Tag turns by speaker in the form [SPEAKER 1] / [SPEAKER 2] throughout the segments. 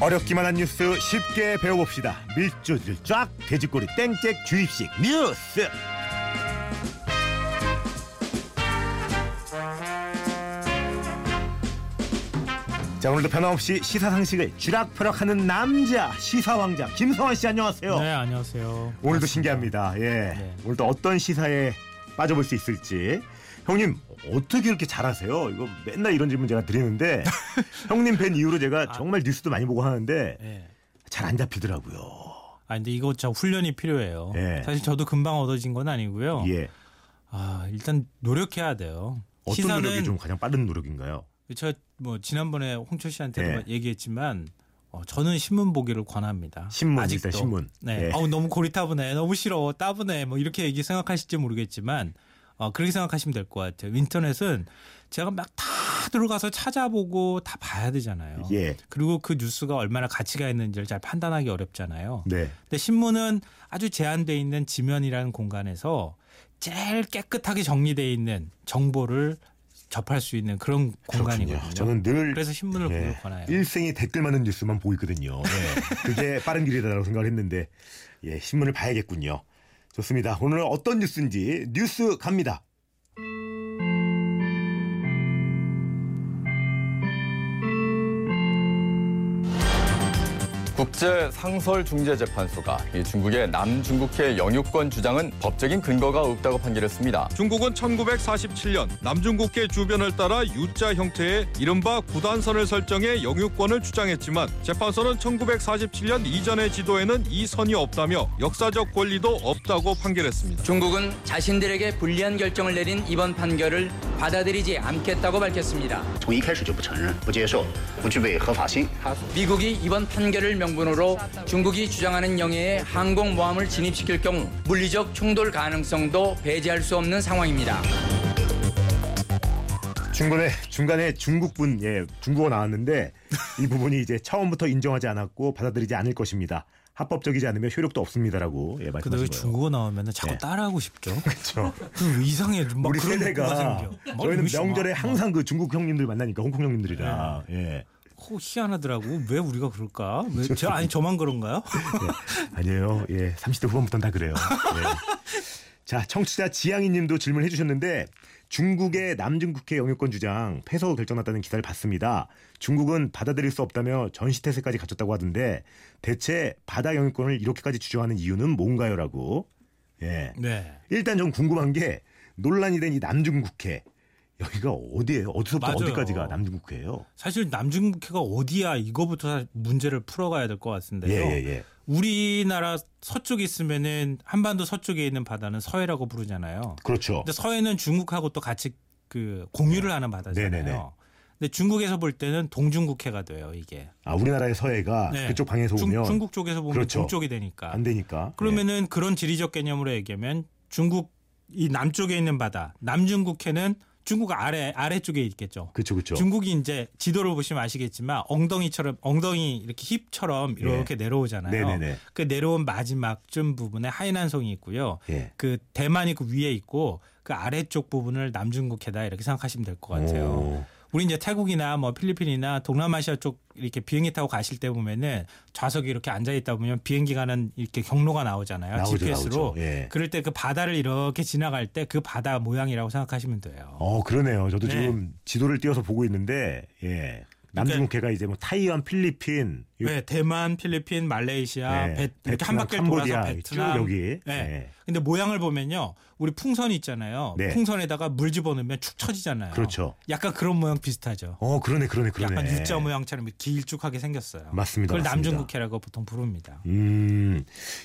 [SPEAKER 1] 어렵기만 한 뉴스 쉽게 배워봅시다. 밀주들 쫙 돼지꼬리 땡땡 주입식 뉴스. 자 오늘도 변함없이 시사 상식을 쥐락펴락하는 남자 시사 왕자 김성환 씨 안녕하세요.
[SPEAKER 2] 네, 안녕하세요.
[SPEAKER 1] 오늘도. 신기합니다. 예,
[SPEAKER 2] 네.
[SPEAKER 1] 오늘도 어떤 시사에 빠져볼 수 있을지. 형님 어떻게 이렇게 잘하세요? 이거 맨날 이런 질문 제가 드리는데 형님 뵌 이후로 제가 정말 뉴스도 많이 보고 하는데
[SPEAKER 2] 네.
[SPEAKER 1] 잘안 잡히더라고요.
[SPEAKER 2] 아, 근데 이거 참 훈련이 필요해요.
[SPEAKER 1] 예.
[SPEAKER 2] 사실 저도 금방 얻어진 건 아니고요.
[SPEAKER 1] 예.
[SPEAKER 2] 아, 일단 노력해야 돼요.
[SPEAKER 1] 어떤
[SPEAKER 2] 시사는
[SPEAKER 1] 노력이 좀 가장 빠른 노력인가요?
[SPEAKER 2] 저뭐 지난번에 홍철 씨한테도
[SPEAKER 1] 예.
[SPEAKER 2] 얘기했지만 어, 저는 신문 보기를 권합니다.
[SPEAKER 1] 신문,
[SPEAKER 2] 아직도.
[SPEAKER 1] 일단 신문.
[SPEAKER 2] 네.
[SPEAKER 1] 예.
[SPEAKER 2] 어우, 너무 고리타분해. 너무 싫어. 따분해. 뭐 이렇게 얘기 생각하실지 모르겠지만 어, 그렇게 생각하시면 될 것 같아요. 인터넷은 제가 막 다 들어가서 찾아보고 다 봐야 되잖아요.
[SPEAKER 1] 예.
[SPEAKER 2] 그리고 그 뉴스가 얼마나 가치가 있는지를 잘 판단하기 어렵잖아요.
[SPEAKER 1] 네.
[SPEAKER 2] 근데 신문은 아주 제한돼 있는 지면이라는 공간에서 제일 깨끗하게 정리돼 있는 정보를 접할 수 있는 그런 공간이거든요.
[SPEAKER 1] 그렇군요. 저는 늘
[SPEAKER 2] 그래서 신문을
[SPEAKER 1] 예,
[SPEAKER 2] 보길 권해요.
[SPEAKER 1] 일생이 댓글 많은 뉴스만 보고 있거든요. 예. 그게 빠른 길이다라고 생각을 했는데 예, 신문을 봐야겠군요. 좋습니다. 오늘 어떤 뉴스인지 뉴스 갑니다.
[SPEAKER 3] 국제 상설중재재판소가 중국의 남중국해 영유권 주장은 법적인 근거가 없다고 판결했습니다.
[SPEAKER 4] 중국은 1947년 남중국해 주변을 따라 U자 형태의 이른바 구단선을 설정해 영유권을 주장했지만 재판소는 1947년 이전의 지도에는 이 선이 없다며 역사적 권리도 없다고 판결했습니다.
[SPEAKER 5] 중국은 자신들에게 불리한 결정을 내린 이번 판결을 받아들이지 않겠다고 밝혔습니다. 미국이 이번 판결을 명 분으로 중국이 주장하는 영해에 항공모함을 진입시킬 경우 물리적 충돌 가능성도 배제할 수 없는 상황입니다.
[SPEAKER 1] 중간에 중간에 중국분 예 중국어 나왔는데 이 부분이 이제 처음부터 인정하지 않았고 받아들이지 않을 것입니다. 합법적이지 않으면 효력도 없습니다라고 예
[SPEAKER 2] 근데
[SPEAKER 1] 말씀하신
[SPEAKER 2] 왜
[SPEAKER 1] 거예요.
[SPEAKER 2] 중국어 나오면 자꾸
[SPEAKER 1] 네.
[SPEAKER 2] 따라하고 싶죠?
[SPEAKER 1] 그렇죠.
[SPEAKER 2] 그 이상해. 막
[SPEAKER 1] 우리
[SPEAKER 2] 그런
[SPEAKER 1] 세대가 저희는 명절에
[SPEAKER 2] 막,
[SPEAKER 1] 항상 그 중국 형님들 만나니까 홍콩 형님들이랑
[SPEAKER 2] 네.
[SPEAKER 1] 예.
[SPEAKER 2] 호 희한하더라고. 왜 우리가 그럴까? 왜, 저 아니 저만 그런가요?
[SPEAKER 1] 아니에요. 예, 30대 후반부터는 다 그래요. 예. 자, 청취자 지양이 님도 질문해 주셨는데 중국의 남중국해 영유권 주장 패소 결정났다는 기사를 봤습니다. 중국은 받아들일 수 없다며 전시태세까지 갖췄다고 하던데 대체 바다 영유권을 이렇게까지 주장하는 이유는 뭔가요라고. 예.
[SPEAKER 2] 네.
[SPEAKER 1] 일단 좀 궁금한 게 논란이 된 이 남중국해 여기가 어디예요? 어디서부터
[SPEAKER 2] 맞아요.
[SPEAKER 1] 어디까지가 남중국해예요?
[SPEAKER 2] 사실 남중국해가 어디야 이거부터 문제를 풀어가야 될 것 같은데요.
[SPEAKER 1] 예, 예, 예.
[SPEAKER 2] 우리나라 서쪽에 있으면은 한반도 서쪽에 있는 바다는 서해라고 부르잖아요.
[SPEAKER 1] 그렇죠.
[SPEAKER 2] 근데 서해는 중국하고 또 같이 그 공유를 하는 바다잖아요.
[SPEAKER 1] 네네네.
[SPEAKER 2] 근데 중국에서 볼 때는 동중국해가 돼요 이게.
[SPEAKER 1] 아, 우리나라의 서해가
[SPEAKER 2] 네.
[SPEAKER 1] 그쪽 방에서
[SPEAKER 2] 중,
[SPEAKER 1] 오면
[SPEAKER 2] 중 국 쪽에서 보면
[SPEAKER 1] 그렇죠.
[SPEAKER 2] 동쪽이 되니까.
[SPEAKER 1] 안 되니까.
[SPEAKER 2] 그러면은 그런 지리적 개념으로 얘기하면 중국 이 남쪽에 있는 바다 남중국해는 중국 아래 아래쪽에 있겠죠.
[SPEAKER 1] 그렇죠, 그렇죠.
[SPEAKER 2] 중국이 이제 지도를 보시면 아시겠지만 엉덩이처럼 엉덩이 이렇게 힙처럼 이렇게 내려오잖아요.
[SPEAKER 1] 예. 네네네.
[SPEAKER 2] 그 내려온 마지막쯤 부분에 하이난성이 있고요.
[SPEAKER 1] 예.
[SPEAKER 2] 그 대만이 그 위에 있고 그 아래쪽 부분을 남중국해다 이렇게 생각하시면 될 것 같아요.
[SPEAKER 1] 오.
[SPEAKER 2] 우리 이제 태국이나 뭐 필리핀이나 동남아시아 쪽 이렇게 비행기 타고 가실 때 보면은 좌석에 이렇게 앉아 있다 보면 비행기 가는 이렇게 경로가 나오잖아요.
[SPEAKER 1] 나오죠,
[SPEAKER 2] GPS로.
[SPEAKER 1] 나오죠. 예.
[SPEAKER 2] 그럴 때 그 바다를 이렇게 지나갈 때 그 바다 모양이라고 생각하시면 돼요.
[SPEAKER 1] 어, 그러네요. 저도
[SPEAKER 2] 네.
[SPEAKER 1] 지금 지도를 띄워서 보고 있는데, 예. 남중국해가 이제 뭐 타이완, 필리핀, 이-
[SPEAKER 2] 네, 대만, 필리핀, 말레이시아,
[SPEAKER 1] 네,
[SPEAKER 2] 베, 이렇게 한
[SPEAKER 1] 캄보디아
[SPEAKER 2] 돌아서 베트남.
[SPEAKER 1] 쭉 여기.
[SPEAKER 2] 네.
[SPEAKER 1] 네.
[SPEAKER 2] 근데 모양을 보면요. 우리 풍선 있잖아요.
[SPEAKER 1] 네.
[SPEAKER 2] 풍선에다가 물 집어넣으면 축 처지잖아요.
[SPEAKER 1] 그렇죠.
[SPEAKER 2] 약간 그런 모양 비슷하죠.
[SPEAKER 1] 어, 그러네, 그러네, 그러네.
[SPEAKER 2] 약간 U자 모양처럼 길쭉하게 생겼어요.
[SPEAKER 1] 맞습니다,
[SPEAKER 2] 그걸
[SPEAKER 1] 맞습니다.
[SPEAKER 2] 남중국해라고 보통 부릅니다.
[SPEAKER 1] 음,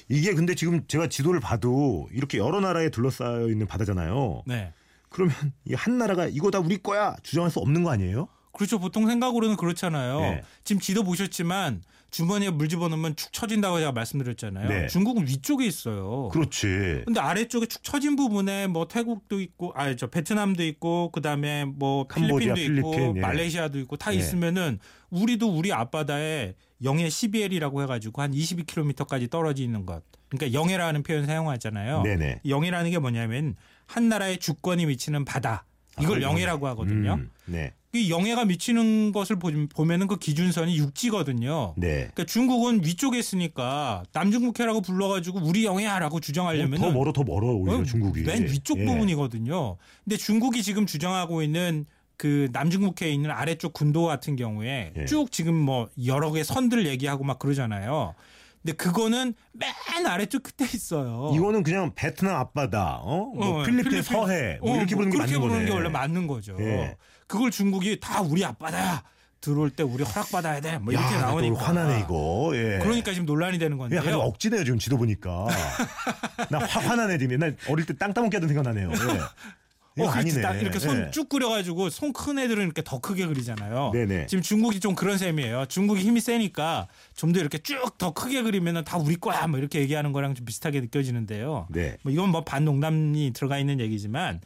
[SPEAKER 1] 이게 근데 지금 제가 지도를 봐도 이렇게 여러 나라에 둘러싸여 있는 바다잖아요.
[SPEAKER 2] 네.
[SPEAKER 1] 그러면 이 한 나라가 이거 다 우리 거야 주장할 수 없는 거 아니에요?
[SPEAKER 2] 그렇죠. 보통 생각으로는 그렇잖아요.
[SPEAKER 1] 네.
[SPEAKER 2] 지금 지도 보셨지만 주머니에 물 집어넣으면 축 처진다고 제가 말씀드렸잖아요.
[SPEAKER 1] 네.
[SPEAKER 2] 중국은 위쪽에 있어요.
[SPEAKER 1] 그렇지.
[SPEAKER 2] 근데 아래쪽에 축 처진 부분에 뭐 태국도 있고 아 저 베트남도 있고 그다음에 뭐
[SPEAKER 1] 캄보디아,
[SPEAKER 2] 필리핀도 있고
[SPEAKER 1] 필리핀, 예.
[SPEAKER 2] 말레이시아도 있고 다
[SPEAKER 1] 예.
[SPEAKER 2] 있으면은 우리도 우리 앞바다에 영해 12L이라고 해 가지고 한 22km까지 떨어져 있는 것. 그러니까 영해라는 표현 사용하잖아요.
[SPEAKER 1] 네네.
[SPEAKER 2] 영해라는 게 뭐냐면 한 나라의 주권이 미치는 바다. 이걸
[SPEAKER 1] 아,
[SPEAKER 2] 영해라고 하거든요.
[SPEAKER 1] 음, 네.
[SPEAKER 2] 이 영해가 미치는 것을 보- 보면은 그 기준선이 육지거든요.
[SPEAKER 1] 네.
[SPEAKER 2] 그러니까 중국은 위쪽에 있으니까 남중국해라고 불러가지고 우리 영해야라고 주장하려면
[SPEAKER 1] 더 멀어 더 멀어 오히려
[SPEAKER 2] 어,
[SPEAKER 1] 중국이.
[SPEAKER 2] 맨 위쪽
[SPEAKER 1] 예.
[SPEAKER 2] 부분이거든요. 근데 중국이 지금 주장하고 있는 그 남중국해에 있는 아래쪽 군도 같은 경우에
[SPEAKER 1] 예.
[SPEAKER 2] 쭉 지금 뭐 여러 개 선들 얘기하고 막 그러잖아요. 근데 그거는 맨 아래쪽 끝에 있어요.
[SPEAKER 1] 이거는 그냥 베트남 앞바다, 어? 뭐
[SPEAKER 2] 어,
[SPEAKER 1] 필리핀,
[SPEAKER 2] 필리핀.
[SPEAKER 1] 서해 뭐
[SPEAKER 2] 어,
[SPEAKER 1] 이렇게
[SPEAKER 2] 뭐
[SPEAKER 1] 부르는 게
[SPEAKER 2] 그렇게
[SPEAKER 1] 맞는 거네.
[SPEAKER 2] 부르는 게 원래 맞는 거죠.
[SPEAKER 1] 예.
[SPEAKER 2] 그걸 중국이 다 우리 앞바다야. 들어올 때 우리 허락 받아야 돼. 뭐 이렇게
[SPEAKER 1] 야, 또
[SPEAKER 2] 나오니까
[SPEAKER 1] 화나네 이거. 예.
[SPEAKER 2] 그러니까 지금 논란이 되는
[SPEAKER 1] 아주
[SPEAKER 2] 건데요.
[SPEAKER 1] 억지네요 지금 지도 보니까. 나 화, 화나네 지금 옛날 어릴 때 땅 따먹기 하던 생각나네요. 예.
[SPEAKER 2] 어, 그렇지. 딱 이렇게 손
[SPEAKER 1] 예.
[SPEAKER 2] 쭉 그려가지고 손 큰 애들은 이렇게 더 크게 그리잖아요.
[SPEAKER 1] 네네.
[SPEAKER 2] 지금 중국이 좀 그런 셈이에요. 중국이 힘이 세니까 좀 더 이렇게 쭉 더 크게 그리면은 다 우리 거야. 뭐 이렇게 얘기하는 거랑 좀 비슷하게 느껴지는데요.
[SPEAKER 1] 네.
[SPEAKER 2] 뭐 이건 뭐 반농담이 들어가 있는 얘기지만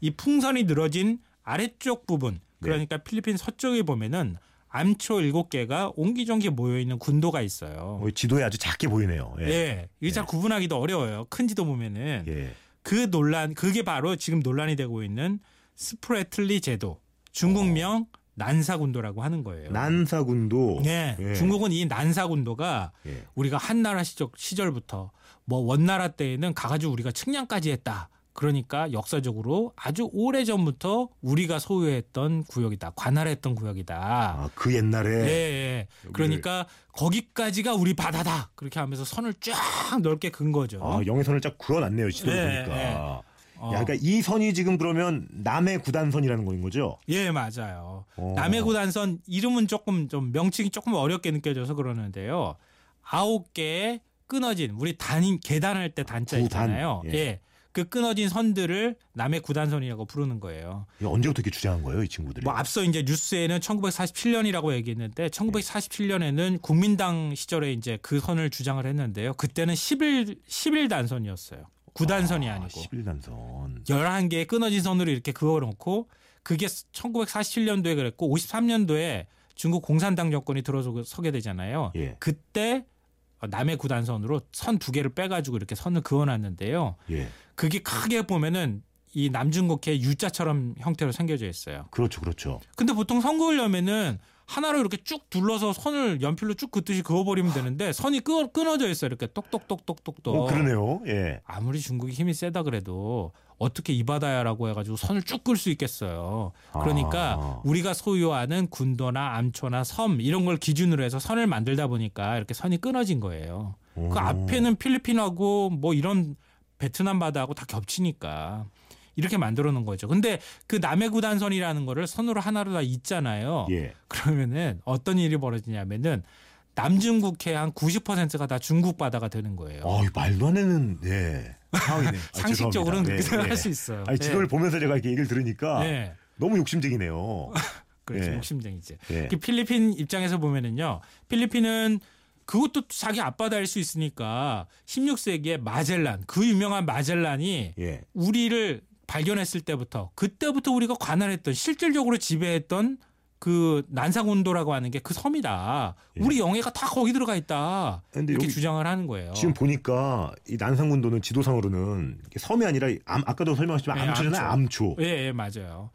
[SPEAKER 2] 이 풍선이 늘어진 아래쪽 부분
[SPEAKER 1] 네.
[SPEAKER 2] 그러니까 필리핀 서쪽에 보면은 암초 일곱 개가 옹기종기 모여 있는 군도가 있어요.
[SPEAKER 1] 어, 지도에 아주 작게 보이네요.
[SPEAKER 2] 예.
[SPEAKER 1] 예.
[SPEAKER 2] 이게 잘 구분하기도 어려워요. 큰 지도 보면은.
[SPEAKER 1] 예.
[SPEAKER 2] 그 논란 그게 바로 지금 논란이 되고 있는 스프레틀리 제도 중국명 난사군도라고 하는 거예요.
[SPEAKER 1] 난사군도.
[SPEAKER 2] 네,
[SPEAKER 1] 예.
[SPEAKER 2] 중국은 이 난사군도가
[SPEAKER 1] 예.
[SPEAKER 2] 우리가 한나라 시절, 시절부터 뭐 원나라 때에는 가가지고 우리가 측량까지 했다. 그러니까 역사적으로 아주 오래 전부터 우리가 소유했던 구역이다. 관할했던 구역이다.
[SPEAKER 1] 아, 그 옛날에
[SPEAKER 2] 예, 예. 그러니까 거기까지가 우리 바다다. 그렇게 하면서 선을 쫙 넓게 근 거죠.
[SPEAKER 1] 아, 영해선을 쫙 그어놨네요 지도를
[SPEAKER 2] 예,
[SPEAKER 1] 보니까.
[SPEAKER 2] 예.
[SPEAKER 1] 야,
[SPEAKER 2] 어.
[SPEAKER 1] 그러니까 이 선이 지금 그러면 남해 구단선이라는 거인 거죠?
[SPEAKER 2] 예, 맞아요.
[SPEAKER 1] 어.
[SPEAKER 2] 남해 구단선 이름은 조금 좀 명칭이 조금 어렵게 느껴져서 그러는데요. 아홉 개의 끊어진 우리 단인 계단할 때 단자
[SPEAKER 1] 구단.
[SPEAKER 2] 있잖아요.
[SPEAKER 1] 예.
[SPEAKER 2] 예. 그 끊어진 선들을 남해구단선이라고 부르는 거예요.
[SPEAKER 1] 언제부터 이렇게 주장한 거예요, 이 친구들이?
[SPEAKER 2] 뭐 앞서 이제 뉴스에는 1947년이라고 얘기했는데 1947년에는 국민당 시절에 이제 그 선을 주장을 했는데요. 그때는 11 11 단선이었어요. 9단선이 아, 아니고.
[SPEAKER 1] 11단선.
[SPEAKER 2] 11개의 끊어진 선으로 이렇게 그어 놓고 그게 1947년도에 그랬고 53년도에 중국 공산당 정권이 들어서게 되잖아요.
[SPEAKER 1] 예.
[SPEAKER 2] 그때 남해 구단선으로 선 두 개를 빼가지고 이렇게 선을 그어놨는데요.
[SPEAKER 1] 예.
[SPEAKER 2] 그게 크게 보면은 이 남중국해 U자처럼 형태로 생겨져 있어요.
[SPEAKER 1] 그렇죠, 그렇죠.
[SPEAKER 2] 근데 보통 선 그으려면은 하나로 이렇게 쭉 둘러서 선을 연필로 쭉 긋듯이 그어버리면 되는데 선이 끊, 끊어져 있어요. 이렇게 똑똑똑똑똑똑.
[SPEAKER 1] 어, 그러네요. 예.
[SPEAKER 2] 아무리 중국이 힘이 세다 그래도 어떻게 이 바다야라고 해가지고 선을 쭉 끌 수 있겠어요. 그러니까
[SPEAKER 1] 아.
[SPEAKER 2] 우리가 소유하는 군도나 암초나 섬 이런 걸 기준으로 해서 선을 만들다 보니까 이렇게 선이 끊어진 거예요.
[SPEAKER 1] 오.
[SPEAKER 2] 그 앞에는 필리핀하고 뭐 이런 베트남 바다하고 다 겹치니까 이렇게 만들어 놓은 거죠. 근데 그 남해 구단선이라는 거를 선으로 하나로 다 있잖아요.
[SPEAKER 1] 예.
[SPEAKER 2] 그러면은 어떤 일이 벌어지냐면은 남중국해 한 90%가 다 중국 바다가 되는 거예요.
[SPEAKER 1] 어, 말도 안 되는 예. 상황이네. 아,
[SPEAKER 2] 상식적으로는
[SPEAKER 1] 죄송합니다.
[SPEAKER 2] 그렇게
[SPEAKER 1] 예,
[SPEAKER 2] 생각할
[SPEAKER 1] 예.
[SPEAKER 2] 수 있어요.
[SPEAKER 1] 아니, 지도를 보면서 제가 이렇게 얘기를 들으니까
[SPEAKER 2] 네.
[SPEAKER 1] 너무 욕심쟁이네요.
[SPEAKER 2] 그렇죠.
[SPEAKER 1] 예.
[SPEAKER 2] 욕심쟁이지.
[SPEAKER 1] 예.
[SPEAKER 2] 그 필리핀 입장에서 보면은요. 필리핀은 그것도 자기 앞바다일 수 있으니까 16세기에 마젤란, 그 유명한 마젤란이
[SPEAKER 1] 예.
[SPEAKER 2] 우리를 발견했을 때부터 그때부터 우리가 관할했던 실질적으로 지배했던 그 난상운도라고 하는 게 그 섬이다.
[SPEAKER 1] 예.
[SPEAKER 2] 우리 영해가 다 거기 들어가 있다. 이렇게 주장을 하는 거예요.
[SPEAKER 1] 지금 보니까 이 난상군도는 지도상으로는 섬이 아니라 암, 아까도 설명하셨지만
[SPEAKER 2] 네,
[SPEAKER 1] 암초잖아요.
[SPEAKER 2] 암초. 예, 예, 맞아요.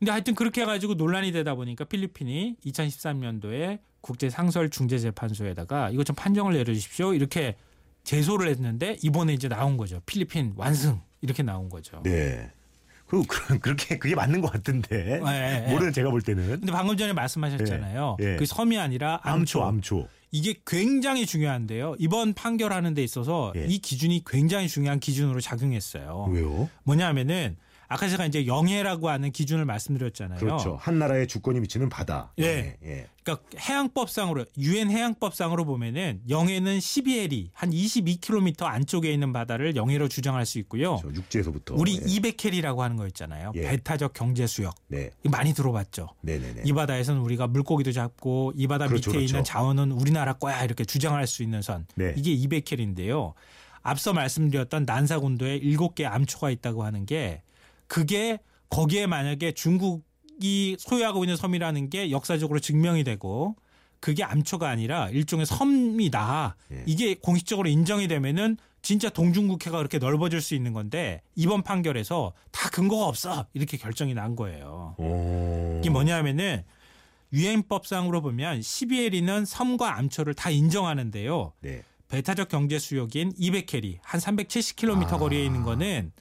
[SPEAKER 2] 근데 하여튼 그렇게 해가지고 논란이 되다 보니까 필리핀이 2013년도에 국제 상설 중재 재판소에다가 이거 좀 판정을 내려주십시오 이렇게 제소를 했는데 이번에 이제 나온 거죠. 필리핀 완승 이렇게 나온 거죠.
[SPEAKER 1] 네. 그, 그 그렇게 그게 맞는 것 같은데
[SPEAKER 2] 예, 예.
[SPEAKER 1] 모르는 제가 볼 때는
[SPEAKER 2] 근데 방금 전에 말씀하셨잖아요.
[SPEAKER 1] 예, 예.
[SPEAKER 2] 그 섬이 아니라 암초.
[SPEAKER 1] 암초 암초.
[SPEAKER 2] 이게 굉장히 중요한데요. 이번 판결하는 데 있어서
[SPEAKER 1] 예.
[SPEAKER 2] 이 기준이 굉장히 중요한 기준으로 작용했어요.
[SPEAKER 1] 왜요?
[SPEAKER 2] 뭐냐면은 아까 제가 이제 영해라고 하는 기준을 말씀드렸잖아요.
[SPEAKER 1] 그렇죠. 한 나라의 주권이 미치는 바다.
[SPEAKER 2] 예.
[SPEAKER 1] 예.
[SPEAKER 2] 그러니까 해양법상으로 유엔 해양법상으로 보면은 영해는 12해리 한 22km 안쪽에 있는 바다를 영해로 주장할 수 있고요.
[SPEAKER 1] 저 육지에서부터.
[SPEAKER 2] 우리
[SPEAKER 1] 예.
[SPEAKER 2] 200해리라고 하는 거 있잖아요.
[SPEAKER 1] 예.
[SPEAKER 2] 배타적 경제 수역.
[SPEAKER 1] 네.
[SPEAKER 2] 많이 들어봤죠.
[SPEAKER 1] 네네네.
[SPEAKER 2] 이 바다에서는 우리가 물고기도 잡고 이 바다
[SPEAKER 1] 그렇죠,
[SPEAKER 2] 밑에
[SPEAKER 1] 그렇죠.
[SPEAKER 2] 있는 자원은 우리나라 거야 이렇게 주장할 수 있는 선.
[SPEAKER 1] 네.
[SPEAKER 2] 이게 200킬인데요. 앞서 말씀드렸던 난사군도에 7개 암초가 있다고 하는 게 그게 거기에 만약에 중국이 소유하고 있는 섬이라는 게 역사적으로 증명이 되고 그게 암초가 아니라 일종의 섬이다.
[SPEAKER 1] 예.
[SPEAKER 2] 이게 공식적으로 인정이 되면은 진짜 동중국해가 그렇게 넓어질 수 있는 건데 이번 판결에서 다 근거가 없어 이렇게 결정이 난 거예요.
[SPEAKER 1] 오.
[SPEAKER 2] 이게 뭐냐면은 유엔법상으로 보면 12해리는 섬과 암초를 다 인정하는데요.
[SPEAKER 1] 네.
[SPEAKER 2] 배타적 경제 수역인 200해리 한 370km
[SPEAKER 1] 아.
[SPEAKER 2] 거리에 있는 거는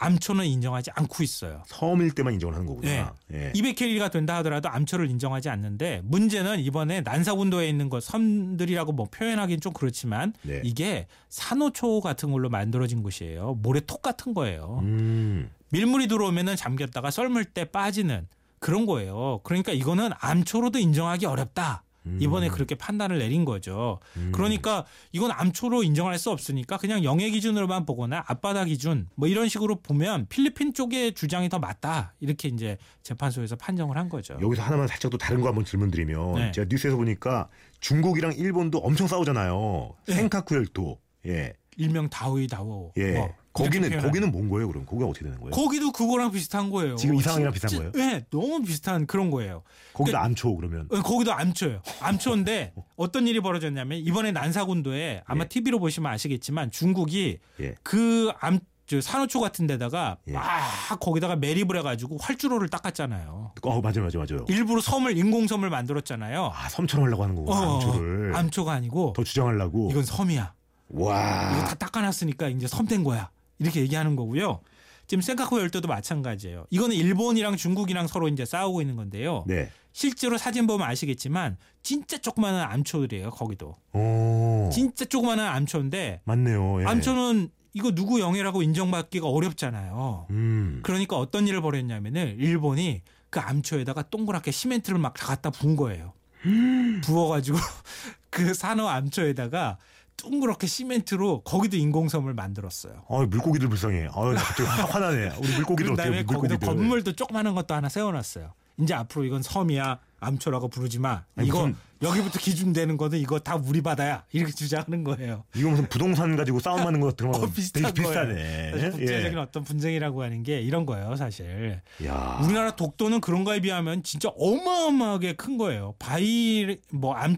[SPEAKER 2] 암초는 인정하지 않고 있어요.
[SPEAKER 1] 섬일 때만 인정을 하는 거구나. 예.
[SPEAKER 2] 200해리가 된다 하더라도 암초를 인정하지 않는데 문제는 이번에 난사군도에 있는 것 섬들이라고 뭐 표현하기는 좀 그렇지만
[SPEAKER 1] 네.
[SPEAKER 2] 이게 산호초 같은 걸로 만들어진 곳이에요. 모래톱 같은 거예요.
[SPEAKER 1] 음.
[SPEAKER 2] 밀물이 들어오면은 잠겼다가 썰물 때 빠지는 그런 거예요. 그러니까 이거는 암초로도 인정하기 어렵다. 이번에 그렇게 판단을 내린 거죠. 그러니까 이건 암초로 인정할 수 없으니까 그냥 영해 기준으로만 보거나 앞바다 기준 뭐 이런 식으로 보면 필리핀 쪽의 주장이 더 맞다. 이렇게 이제 재판소에서 판정을 한 거죠.
[SPEAKER 1] 여기서 하나만 살짝 또 다른 거 한번 질문드리면
[SPEAKER 2] 네.
[SPEAKER 1] 제가 뉴스에서 보니까 중국이랑 일본도 엄청 싸우잖아요.
[SPEAKER 2] 네.
[SPEAKER 1] 센카쿠 열도. 예.
[SPEAKER 2] 일명 다오이 다오.
[SPEAKER 1] 예.
[SPEAKER 2] 뭐 표현하는
[SPEAKER 1] 거기는 뭔 거예요, 그럼? 거기가 어떻게 되는 거예요?
[SPEAKER 2] 거기도 그거랑 비슷한 거예요.
[SPEAKER 1] 지금 이 상황이랑 비슷한
[SPEAKER 2] 네, 너무 비슷한 그런 거예요.
[SPEAKER 1] 거기도 암초 그러면.
[SPEAKER 2] 어, 거기도 암초예요. 암초인데 어떤 일이 벌어졌냐면 이번에 난사군도에 아마
[SPEAKER 1] 예.
[SPEAKER 2] TV로 보시면 아시겠지만 중국이
[SPEAKER 1] 예.
[SPEAKER 2] 그암 저 산호초 같은 데다가
[SPEAKER 1] 예.
[SPEAKER 2] 막 거기다가 매립을 해가지고 활주로를 닦았잖아요.
[SPEAKER 1] 어, 맞아요, 맞아요, 맞아요.
[SPEAKER 2] 일부러 섬을 인공섬을 만들었잖아요.
[SPEAKER 1] 아, 섬처럼 하려고 하는 거구나.
[SPEAKER 2] 어,
[SPEAKER 1] 암초를.
[SPEAKER 2] 암초가 아니고
[SPEAKER 1] 더 주장하려고.
[SPEAKER 2] 이건 섬이야.
[SPEAKER 1] 와.
[SPEAKER 2] 이거 다 닦아놨으니까 이제 섬 된 거야. 이렇게 얘기하는 거고요. 지금 센카쿠 열도도 마찬가지예요. 이거는 일본이랑 중국이랑 서로 이제 싸우고 있는 건데요.
[SPEAKER 1] 네.
[SPEAKER 2] 실제로 사진 보면 아시겠지만 진짜 조그마한 암초들이에요. 거기도
[SPEAKER 1] 오.
[SPEAKER 2] 진짜 조그마한 암초인데
[SPEAKER 1] 맞네요. 예.
[SPEAKER 2] 암초는 이거 누구 영해라고 인정받기가 어렵잖아요.
[SPEAKER 1] 음.
[SPEAKER 2] 그러니까 어떤 일을 벌였냐면은 일본이 그 암초에다가 동그랗게 시멘트를 막 다 갖다 부은 거예요. 부어가지고 그 산호 암초에다가 둥그렇게 시멘트로 거기도 인공섬을 만들었어요.
[SPEAKER 1] 아, 물고기들 불쌍해. 아, 나 갑자기 확 화나네. 우리 물고기들
[SPEAKER 2] 그런 다음에
[SPEAKER 1] 어때요?
[SPEAKER 2] 거기도
[SPEAKER 1] 물고기들.
[SPEAKER 2] 건물도 조그마한 것도 하나 세워놨어요. 이제 앞으로 이건 섬이야 암초라고 부르지 마.
[SPEAKER 1] 아니,
[SPEAKER 2] 이거
[SPEAKER 1] 무슨-
[SPEAKER 2] 여기부터 기준되는 거는 이거 다 우리 바다야. 이렇게 주장하는 거예요.
[SPEAKER 1] 이거 무슨 부동산 가지고 싸움 하는 것 거
[SPEAKER 2] 어, 비슷한
[SPEAKER 1] 되게. 비슷하네.
[SPEAKER 2] 사실 국제적인
[SPEAKER 1] 예.
[SPEAKER 2] 어떤 분쟁이라고 하는 게 이런 거예요, 사실.
[SPEAKER 1] 야.
[SPEAKER 2] 우리나라 독도는 그런 거에 비하면 진짜 어마어마하게 큰 거예요. 바위 뭐암이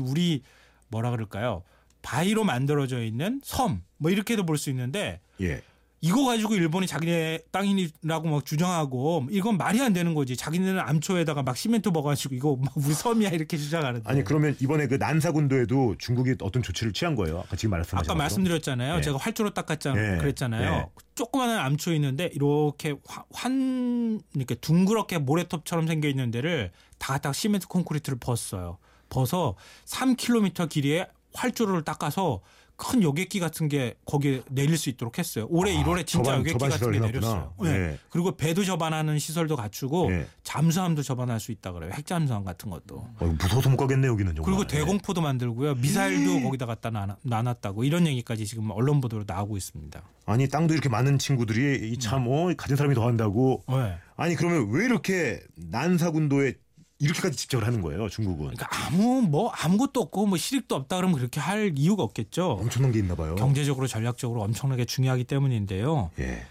[SPEAKER 2] 우리 뭐라 그럴까요? 바위로 만들어져 있는 섬 뭐 이렇게도 볼 수 있는데
[SPEAKER 1] 예.
[SPEAKER 2] 이거 가지고 일본이 자기네 땅이라고 막 주장하고 이건 말이 안 되는 거지. 자기네는 암초에다가 막 시멘트 먹어가지고 이거 막 우리 섬이야 이렇게 주장하는데.
[SPEAKER 1] 아니 그러면 이번에 그 난사군도에도 중국이 어떤 조치를 취한 거예요? 아까 지금 말씀하신
[SPEAKER 2] 아까? 말씀드렸잖아요.
[SPEAKER 1] 네.
[SPEAKER 2] 제가 활주로 닦았잖아요.
[SPEAKER 1] 네.
[SPEAKER 2] 그랬잖아요.
[SPEAKER 1] 네.
[SPEAKER 2] 조그마한 암초 있는데 이렇게 화- 환 이렇게 둥그렇게 모래톱처럼 생겨 있는 데를 다 갖다가 시멘트 콘크리트를 벗어요. 벗어 3km 길이의 활주로를 닦아서 큰 여객기 같은 게 거기에 내릴 수 있도록 했어요. 올해
[SPEAKER 1] 아,
[SPEAKER 2] 1월에 진짜
[SPEAKER 1] 저반-
[SPEAKER 2] 여객기 같은 게 내렸어요. 네.
[SPEAKER 1] 네.
[SPEAKER 2] 그리고 배도 접안하는 시설도 갖추고
[SPEAKER 1] 네.
[SPEAKER 2] 잠수함도 접안할 수 있다 그래요. 핵잠수함 같은 것도.
[SPEAKER 1] 어, 무서워서 못 가겠네 여기는 정말.
[SPEAKER 2] 그리고
[SPEAKER 1] 예.
[SPEAKER 2] 대공포도 만들고요. 미사일도 거기다 갖다 놔- 놔놨다고 이런 얘기까지 지금 언론 보도로 나오고 있습니다.
[SPEAKER 1] 아니 땅도 이렇게 많은 친구들이 이참 어, 가진 사람이 더 한다고.
[SPEAKER 2] 네.
[SPEAKER 1] 아니 그러면 왜 이렇게 난사군도에 이렇게까지 집착을 하는 거예요 중국은?
[SPEAKER 2] 그러니까 아무 뭐 아무것도 없고 뭐 실익도 없다 그러면 그렇게 할 이유가 없겠죠.
[SPEAKER 1] 엄청난 게 있나 봐요.
[SPEAKER 2] 경제적으로 전략적으로 엄청나게 중요하기 때문인데요.
[SPEAKER 1] 예.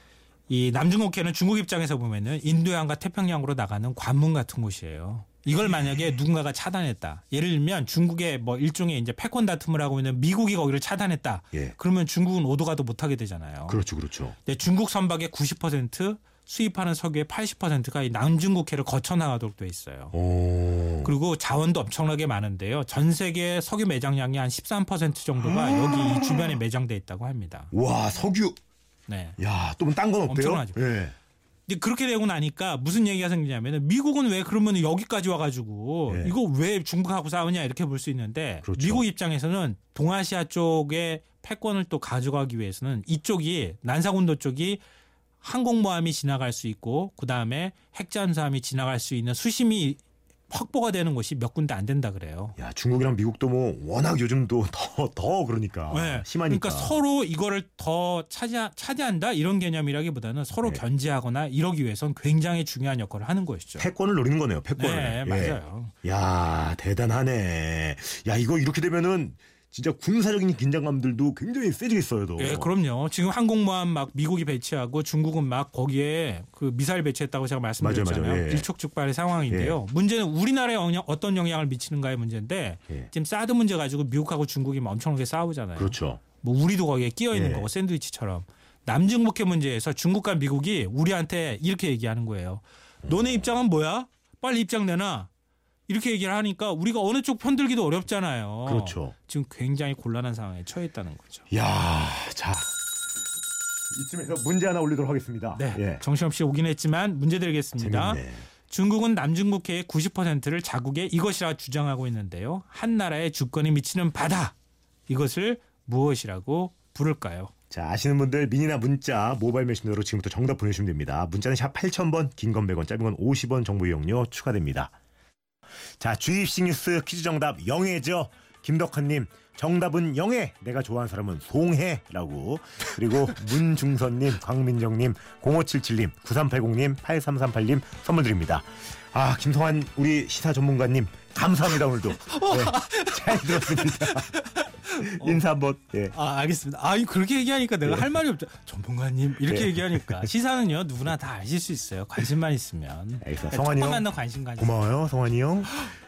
[SPEAKER 2] 이 남중국해는 중국 입장에서 보면은 인도양과 태평양으로 나가는 관문 같은 곳이에요. 이걸 만약에 누군가가 차단했다. 예를 들면 중국의 뭐 일종의 이제 패권 다툼을 하고 있는 미국이 거기를 차단했다.
[SPEAKER 1] 예.
[SPEAKER 2] 그러면 중국은 오도가도 못하게 되잖아요.
[SPEAKER 1] 그렇죠, 그렇죠.
[SPEAKER 2] 근데 중국 선박의 90% 수입하는 석유의 80%가 이 남중국해를 거쳐 나가도록 돼 있어요.
[SPEAKER 1] 오.
[SPEAKER 2] 그리고 자원도 엄청나게 많은데요. 전 세계 석유 매장량이 한 13% 정도가 여기 이 주변에 매장돼 있다고 합니다.
[SPEAKER 1] 와 석유.
[SPEAKER 2] 네.
[SPEAKER 1] 야, 또딴건 없대요?
[SPEAKER 2] 엄청나죠.
[SPEAKER 1] 예.
[SPEAKER 2] 근데 그렇게 되고 나니까 무슨 얘기가 생기냐면 미국은 왜 그러면 여기까지 와가지고
[SPEAKER 1] 네.
[SPEAKER 2] 이거 왜 중국하고 싸우냐 이렇게 볼 수 있는데
[SPEAKER 1] 그렇죠.
[SPEAKER 2] 미국 입장에서는 동아시아 쪽의 패권을 또 가져가기 위해서는 이쪽이 난사군도 쪽이 항공모함이 지나갈 수 있고 그 다음에 핵잠수함이 지나갈 수 있는 수심이 확보가 되는 곳이 몇 군데 안 된다 그래요.
[SPEAKER 1] 야, 중국이랑 미국도 뭐 워낙 요즘도 더, 더 그러니까.
[SPEAKER 2] 네.
[SPEAKER 1] 심하니까.
[SPEAKER 2] 그러니까 서로 이거를 더 차지, 차지한다 이런 개념이라기보다는 서로
[SPEAKER 1] 네.
[SPEAKER 2] 견제하거나 이러기 위해선 굉장히 중요한 역할을 하는 것이죠.
[SPEAKER 1] 패권을 노리는 거네요, 패권을.
[SPEAKER 2] 네,
[SPEAKER 1] 예.
[SPEAKER 2] 맞아요.
[SPEAKER 1] 야, 대단하네. 야, 이거 이렇게 되면은 진짜 군사적인 긴장감들도 굉장히 세지겠어요. 또.
[SPEAKER 2] 예, 그럼요. 지금 항공모함 막 미국이 배치하고 중국은 막 거기에 그 미사일 배치했다고 제가 말씀드렸잖아요.
[SPEAKER 1] 맞아요, 맞아요. 예.
[SPEAKER 2] 일촉즉발의 상황인데요. 문제는 우리나라에 영향, 어떤 영향을 미치는가의 문제인데
[SPEAKER 1] 예.
[SPEAKER 2] 지금 사드 문제 가지고 미국하고 중국이 막 엄청나게 싸우잖아요.
[SPEAKER 1] 그렇죠.
[SPEAKER 2] 뭐 우리도 거기에 끼어 있는
[SPEAKER 1] 예.
[SPEAKER 2] 거고 샌드위치처럼 남중국해 문제에서 중국과 미국이 우리한테 이렇게 얘기하는 거예요. 너네 입장은 뭐야? 빨리 입장 내놔. 이렇게 얘기를 하니까 우리가 어느 쪽 편들기도 어렵잖아요.
[SPEAKER 1] 그렇죠.
[SPEAKER 2] 지금 굉장히 곤란한 상황에 처해 있다는 거죠.
[SPEAKER 1] 야, 자. 이쯤에서 문제 하나 올리도록 하겠습니다.
[SPEAKER 2] 네.
[SPEAKER 1] 예.
[SPEAKER 2] 정신없이 오긴 했지만 문제 드리겠습니다.
[SPEAKER 1] 재밌네.
[SPEAKER 2] 중국은 남중국해의 90%를 자국의 이것이라 주장하고 있는데요. 한 나라의 주권이 미치는 바다. 이것을 무엇이라고 부를까요?
[SPEAKER 1] 자, 아시는 분들 미니나 문자, 모바일 메신저로 지금부터 정답 보내주시면 됩니다. 문자는 샵 8000번, 긴 건 100원, 짧은 건 50원 정보 이용료 추가됩니다. 자, 주입식 뉴스 퀴즈 정답 영해죠. 김덕환님, 정답은 영해. 내가 좋아하는 사람은 송해라고. 그리고 문중선님, 광민정님, 0577님, 9380님, 8338님 선물 드립니다. 아, 김성환 우리 시사 전문가님 감사합니다 오늘도. 네, 잘 들었습니다. 인사 한번. 예.
[SPEAKER 2] 아, 알겠습니다. 아, 그렇게 얘기하니까 내가 할 말이 없죠. 전문가님 이렇게
[SPEAKER 1] 네.
[SPEAKER 2] 얘기하니까 시사는요 누구나 다 아실 수 있어요. 관심만 있으면.
[SPEAKER 1] 알겠습니다. 성환이 형.
[SPEAKER 2] 관심 가지고.
[SPEAKER 1] 고마워요, 성환이 형.